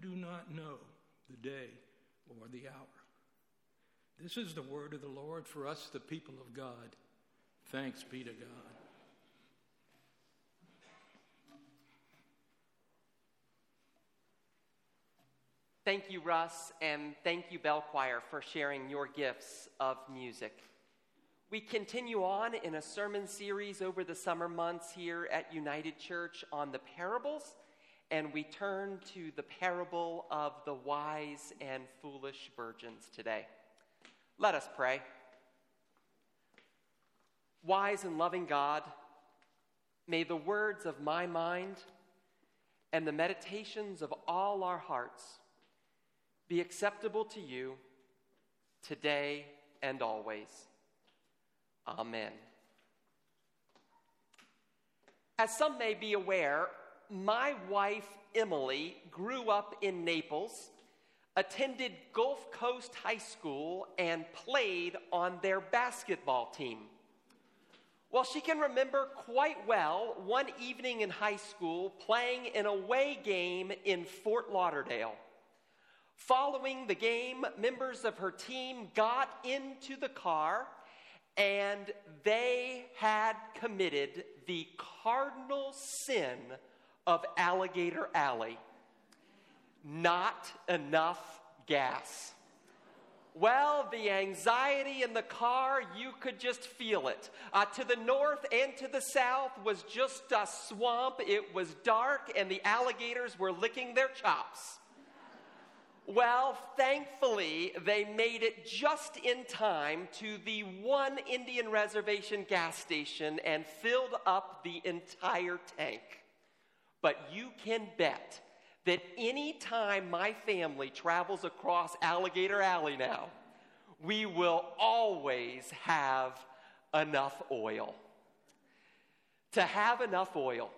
do not know the day or the hour. This is the word of the Lord for us, the people of God. Thanks be to God. Thank you, Russ, and thank you, Bell Choir, for sharing your gifts of music. We continue on in a sermon series over the summer months here at United Church on the parables, and we turn to the parable of the wise and foolish virgins today. Let us pray. Wise and loving God, may the words of my mind and the meditations of all our hearts be acceptable to you today and always. Amen. As some may be aware, my wife Emily grew up in Naples, attended Gulf Coast High School, and played on their basketball team. Well, she can remember quite well one evening in high school playing an away game in Fort Lauderdale. Following the game, members of her team got into the car and they had committed the cardinal sin of Alligator Alley not enough gas. Well, the anxiety in the car, you could just feel it. Uh, to the north and to the south was just a swamp. It was dark, and the alligators were licking their chops. Well, thankfully, they made it just in time to the one Indian reservation gas station and filled up the entire tank. But you can bet that any time my family travels across Alligator Alley now, we will always have enough oil. To have enough oil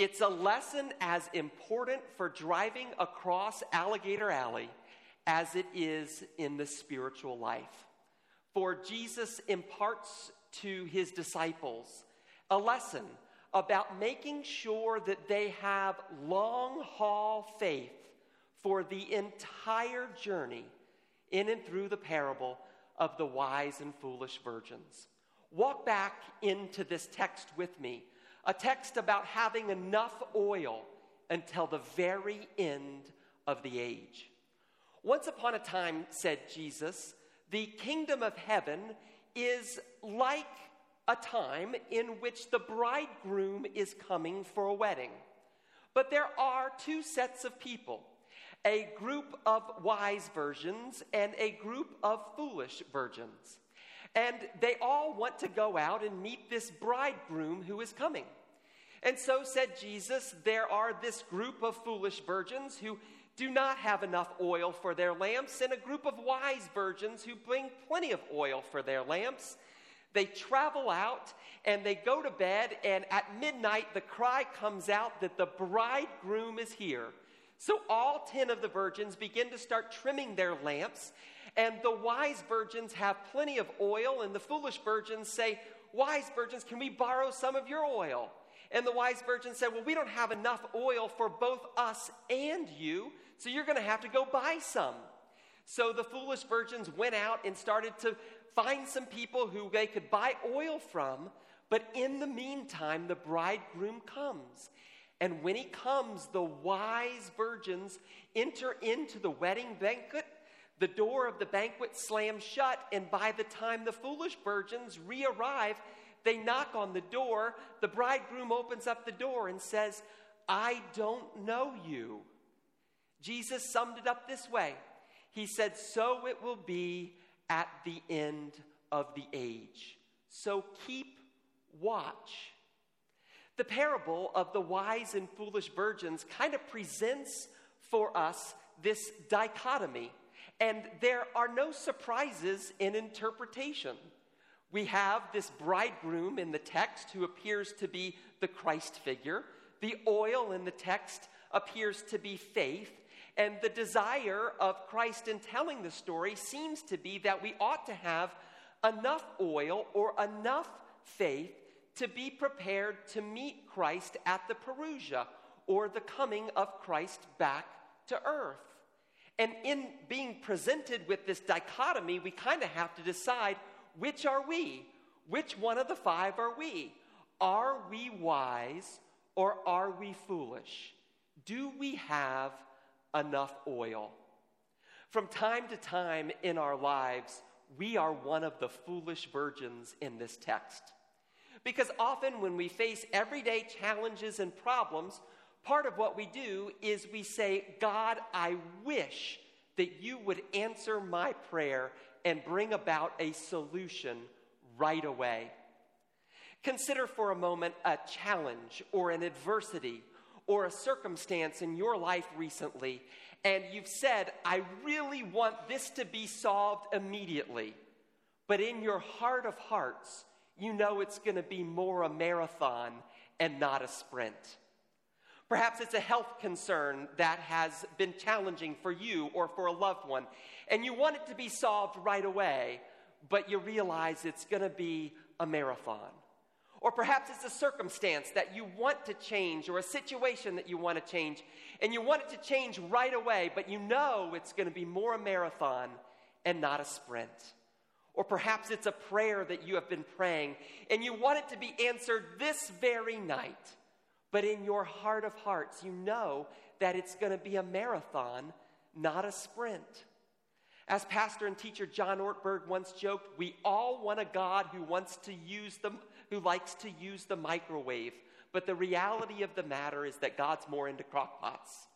it's a lesson as important for driving across Alligator Alley as it is in the spiritual life. For Jesus imparts to his disciples a lesson about making sure that they have long haul faith for the entire journey in and through the parable of the wise and foolish virgins. Walk back into this text with me a text about having enough oil until the very end of the age. Once upon a time, said Jesus, the kingdom of heaven is like a time in which the bridegroom is coming for a wedding. But there are two sets of people a group of wise virgins and a group of foolish virgins. And they all want to go out and meet this bridegroom who is coming. And so said Jesus, there are this group of foolish virgins who do not have enough oil for their lamps, and a group of wise virgins who bring plenty of oil for their lamps. They travel out and they go to bed, and at midnight the cry comes out that the bridegroom is here. So all ten of the virgins begin to start trimming their lamps, and the wise virgins have plenty of oil, and the foolish virgins say, Wise virgins, can we borrow some of your oil? And the wise virgin said, Well, we don't have enough oil for both us and you, so you're going to have to go buy some. So the foolish virgins went out and started to find some people who they could buy oil from. But in the meantime, the bridegroom comes. And when he comes, the wise virgins enter into the wedding banquet. The door of the banquet slams shut, and by the time the foolish virgins re arrive, they knock on the door. The bridegroom opens up the door and says, I don't know you. Jesus summed it up this way He said, So it will be at the end of the age. So keep watch. The parable of the wise and foolish virgins kind of presents for us this dichotomy, and there are no surprises in interpretation. We have this bridegroom in the text who appears to be the Christ figure. The oil in the text appears to be faith. And the desire of Christ in telling the story seems to be that we ought to have enough oil or enough faith to be prepared to meet Christ at the Parousia or the coming of Christ back to earth. And in being presented with this dichotomy, we kind of have to decide which are we? Which one of the five are we? Are we wise or are we foolish? Do we have enough oil? From time to time in our lives, we are one of the foolish virgins in this text. Because often when we face everyday challenges and problems, part of what we do is we say, God, I wish that you would answer my prayer and bring about a solution right away. Consider for a moment a challenge or an adversity or a circumstance in your life recently, and you've said, I really want this to be solved immediately. But in your heart of hearts, you know it's going to be more a marathon and not a sprint. Perhaps it's a health concern that has been challenging for you or for a loved one, and you want it to be solved right away, but you realize it's going to be a marathon. Or perhaps it's a circumstance that you want to change or a situation that you want to change, and you want it to change right away, but you know it's going to be more a marathon and not a sprint. Or perhaps it's a prayer that you have been praying and you want it to be answered this very night. But in your heart of hearts, you know that it's going to be a marathon, not a sprint. As pastor and teacher John Ortberg once joked, we all want a God who wants to use them, who likes to use the microwave. But the reality of the matter is that God's more into crockpots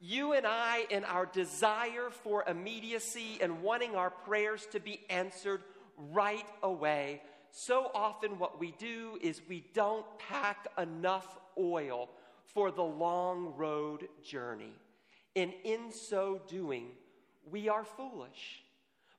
you and I, in our desire for immediacy and wanting our prayers to be answered right away, so often what we do is we don't pack enough oil for the long road journey. And in so doing, we are foolish.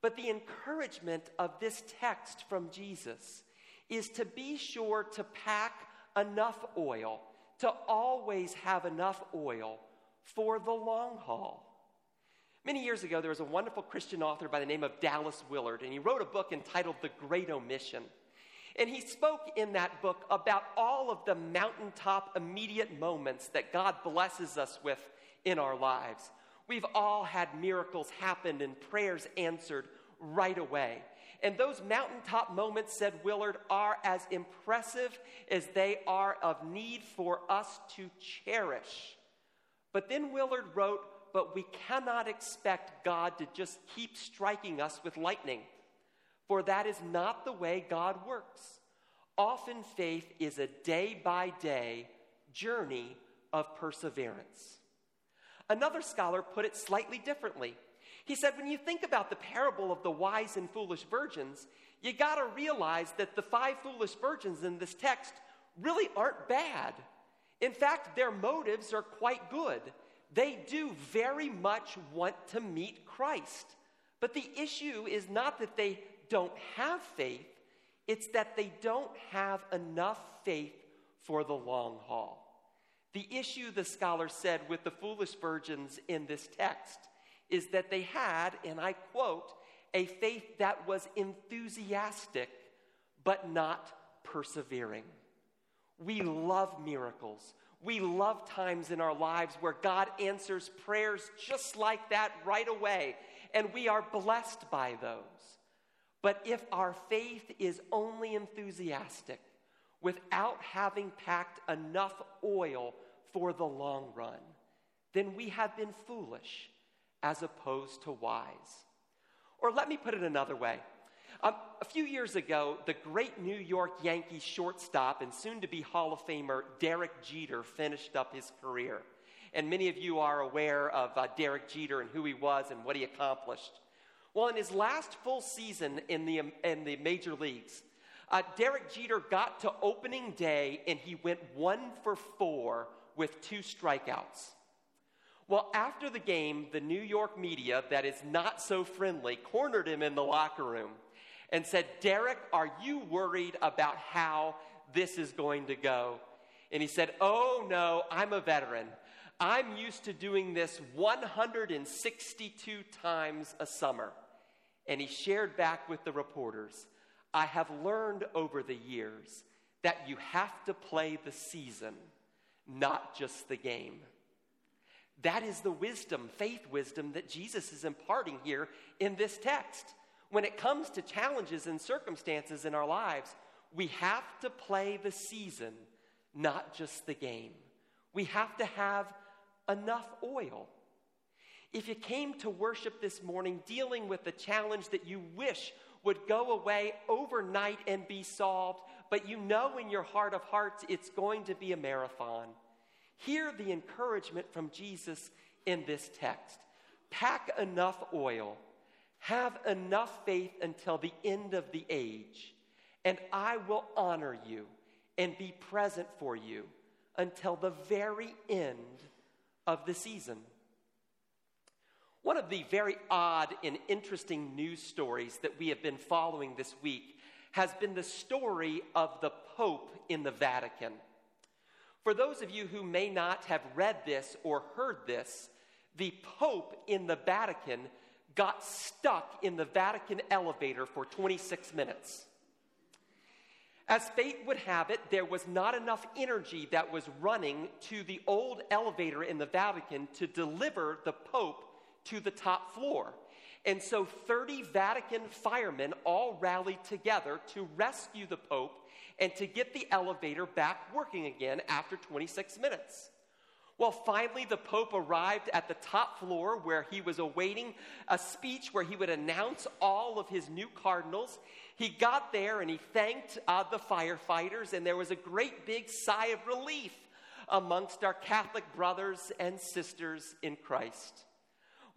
But the encouragement of this text from Jesus is to be sure to pack enough oil, to always have enough oil for the long haul. Many years ago, there was a wonderful Christian author by the name of Dallas Willard, and he wrote a book entitled The Great Omission. And he spoke in that book about all of the mountaintop immediate moments that God blesses us with in our lives. We've all had miracles happen and prayers answered right away. And those mountaintop moments, said Willard, are as impressive as they are of need for us to cherish. But then Willard wrote, But we cannot expect God to just keep striking us with lightning, for that is not the way God works. Often faith is a day by day journey of perseverance. Another scholar put it slightly differently. He said, when you think about the parable of the wise and foolish virgins, you got to realize that the five foolish virgins in this text really aren't bad. In fact, their motives are quite good. They do very much want to meet Christ. But the issue is not that they don't have faith, it's that they don't have enough faith for the long haul. The issue, the scholar said, with the foolish virgins in this text is that they had, and I quote, a faith that was enthusiastic but not persevering. We love miracles. We love times in our lives where God answers prayers just like that right away, and we are blessed by those. But if our faith is only enthusiastic without having packed enough oil for the long run, then we have been foolish as opposed to wise. Or let me put it another way um, a few years ago, the great New York Yankees shortstop and soon to be Hall of Famer Derek Jeter finished up his career. And many of you are aware of uh, Derek Jeter and who he was and what he accomplished. Well, in his last full season in the, in the major leagues, uh, Derek Jeter got to opening day and he went one for four with two strikeouts. Well, after the game, the New York media that is not so friendly cornered him in the locker room and said, Derek, are you worried about how this is going to go? And he said, Oh, no, I'm a veteran. I'm used to doing this 162 times a summer. And he shared back with the reporters, I have learned over the years that you have to play the season, not just the game. That is the wisdom, faith wisdom, that Jesus is imparting here in this text. When it comes to challenges and circumstances in our lives, we have to play the season, not just the game. We have to have enough oil. If you came to worship this morning dealing with the challenge that you wish would go away overnight and be solved, but you know in your heart of hearts it's going to be a marathon, hear the encouragement from Jesus in this text. Pack enough oil, have enough faith until the end of the age, and I will honor you and be present for you until the very end of the season. One of the very odd and interesting news stories that we have been following this week has been the story of the Pope in the Vatican. For those of you who may not have read this or heard this, the Pope in the Vatican got stuck in the Vatican elevator for 26 minutes. As fate would have it, there was not enough energy that was running to the old elevator in the Vatican to deliver the Pope to the top floor. And so 30 Vatican firemen all rallied together to rescue the Pope and to get the elevator back working again after 26 minutes. Well, finally, the Pope arrived at the top floor where he was awaiting a speech where he would announce all of his new cardinals. He got there and he thanked uh, the firefighters, and there was a great big sigh of relief amongst our Catholic brothers and sisters in Christ.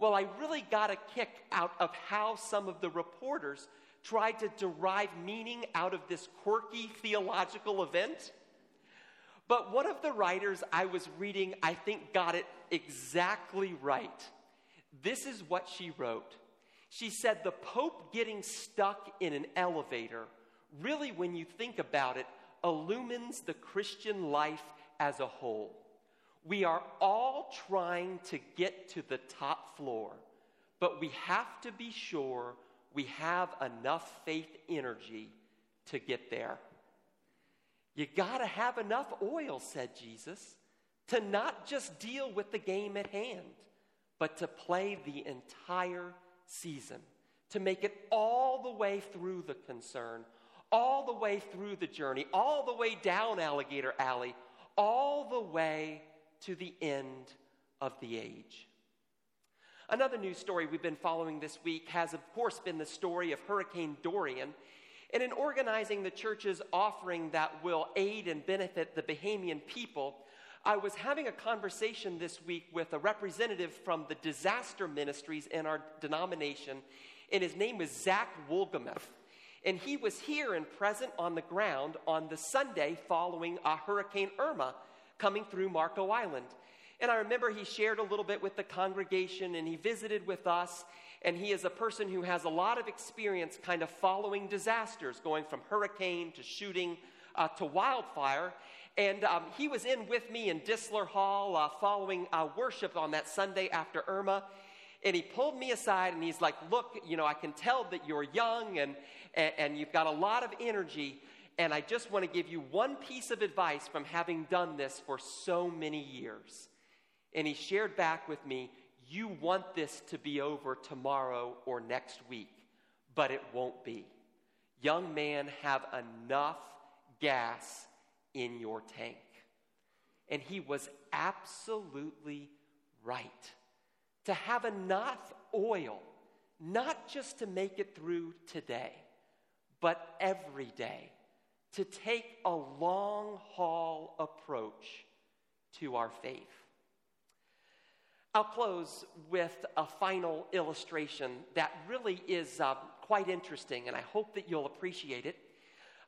Well, I really got a kick out of how some of the reporters tried to derive meaning out of this quirky theological event. But one of the writers I was reading, I think, got it exactly right. This is what she wrote. She said, The Pope getting stuck in an elevator, really, when you think about it, illumines the Christian life as a whole. We are all trying to get to the top floor, but we have to be sure we have enough faith energy to get there. You got to have enough oil, said Jesus, to not just deal with the game at hand, but to play the entire season, to make it all the way through the concern, all the way through the journey, all the way down Alligator Alley, all the way to the end of the age. Another news story we've been following this week has, of course, been the story of Hurricane Dorian. And in organizing the church's offering that will aid and benefit the Bahamian people, I was having a conversation this week with a representative from the disaster ministries in our denomination, and his name was Zach Wolgemuth. And he was here and present on the ground on the Sunday following a Hurricane Irma coming through Marco Island. And I remember he shared a little bit with the congregation and he visited with us. And he is a person who has a lot of experience kind of following disasters, going from hurricane to shooting uh, to wildfire. And um, he was in with me in Disler Hall uh, following uh, worship on that Sunday after Irma. And he pulled me aside and he's like, Look, you know, I can tell that you're young and, and, and you've got a lot of energy. And I just want to give you one piece of advice from having done this for so many years. And he shared back with me, You want this to be over tomorrow or next week, but it won't be. Young man, have enough gas in your tank. And he was absolutely right. To have enough oil, not just to make it through today, but every day to take a long haul approach to our faith. I'll close with a final illustration that really is uh, quite interesting, and I hope that you'll appreciate it.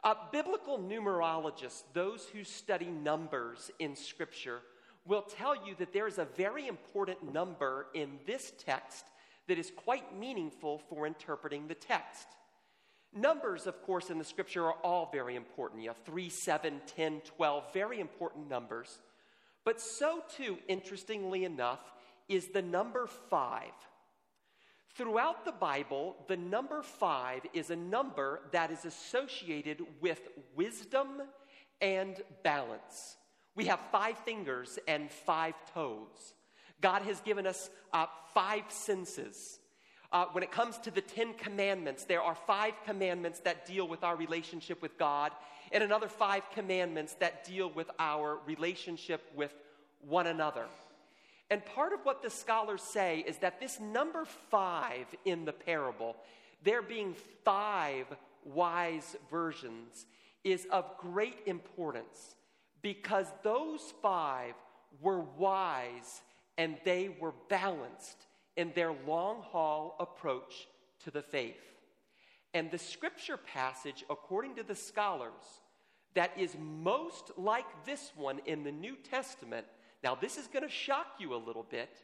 Uh, biblical numerologists, those who study numbers in Scripture, will tell you that there is a very important number in this text that is quite meaningful for interpreting the text. Numbers, of course, in the scripture are all very important. You have 3, 7, 10, 12, very important numbers. But so too, interestingly enough, is the number 5. Throughout the Bible, the number 5 is a number that is associated with wisdom and balance. We have five fingers and five toes. God has given us uh, five senses. Uh, when it comes to the Ten Commandments, there are five commandments that deal with our relationship with God, and another five commandments that deal with our relationship with one another. And part of what the scholars say is that this number five in the parable, there being five wise versions, is of great importance because those five were wise and they were balanced in their long haul approach to the faith. And the scripture passage, according to the scholars, that is most like this one in the New Testament, now this is going to shock you a little bit,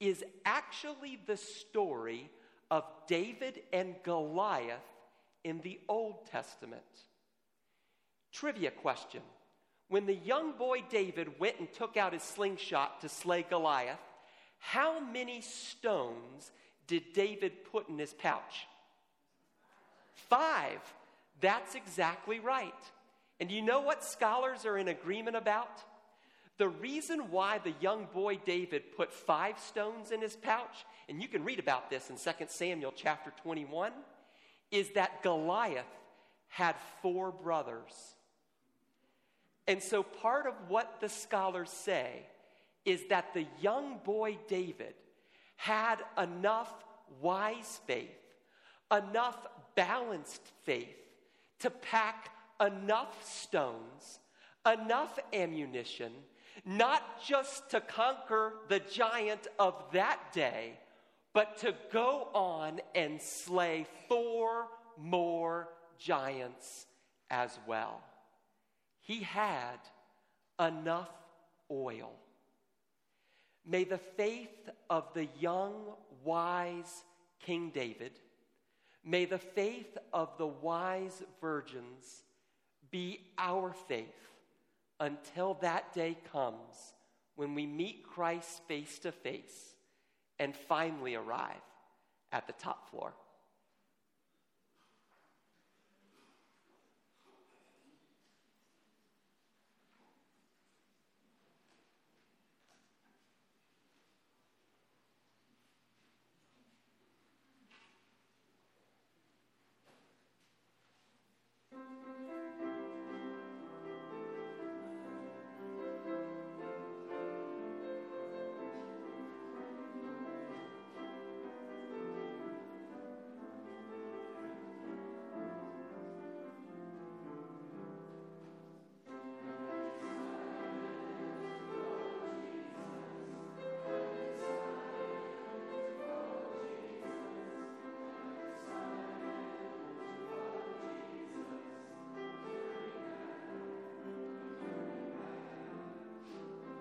is actually the story of David and Goliath in the Old Testament. Trivia question When the young boy David went and took out his slingshot to slay Goliath, how many stones did David put in his pouch? Five. That's exactly right. And you know what scholars are in agreement about? The reason why the young boy David put five stones in his pouch, and you can read about this in 2 Samuel chapter 21, is that Goliath had four brothers. And so part of what the scholars say is that the young boy David had enough wise faith, enough balanced faith to pack enough stones, enough ammunition, not just to conquer the giant of that day, but to go on and slay four more giants as well. He had enough oil. May the faith of the young, wise King David, may the faith of the wise virgins be our faith until that day comes when we meet Christ face to face and finally arrive at the top floor.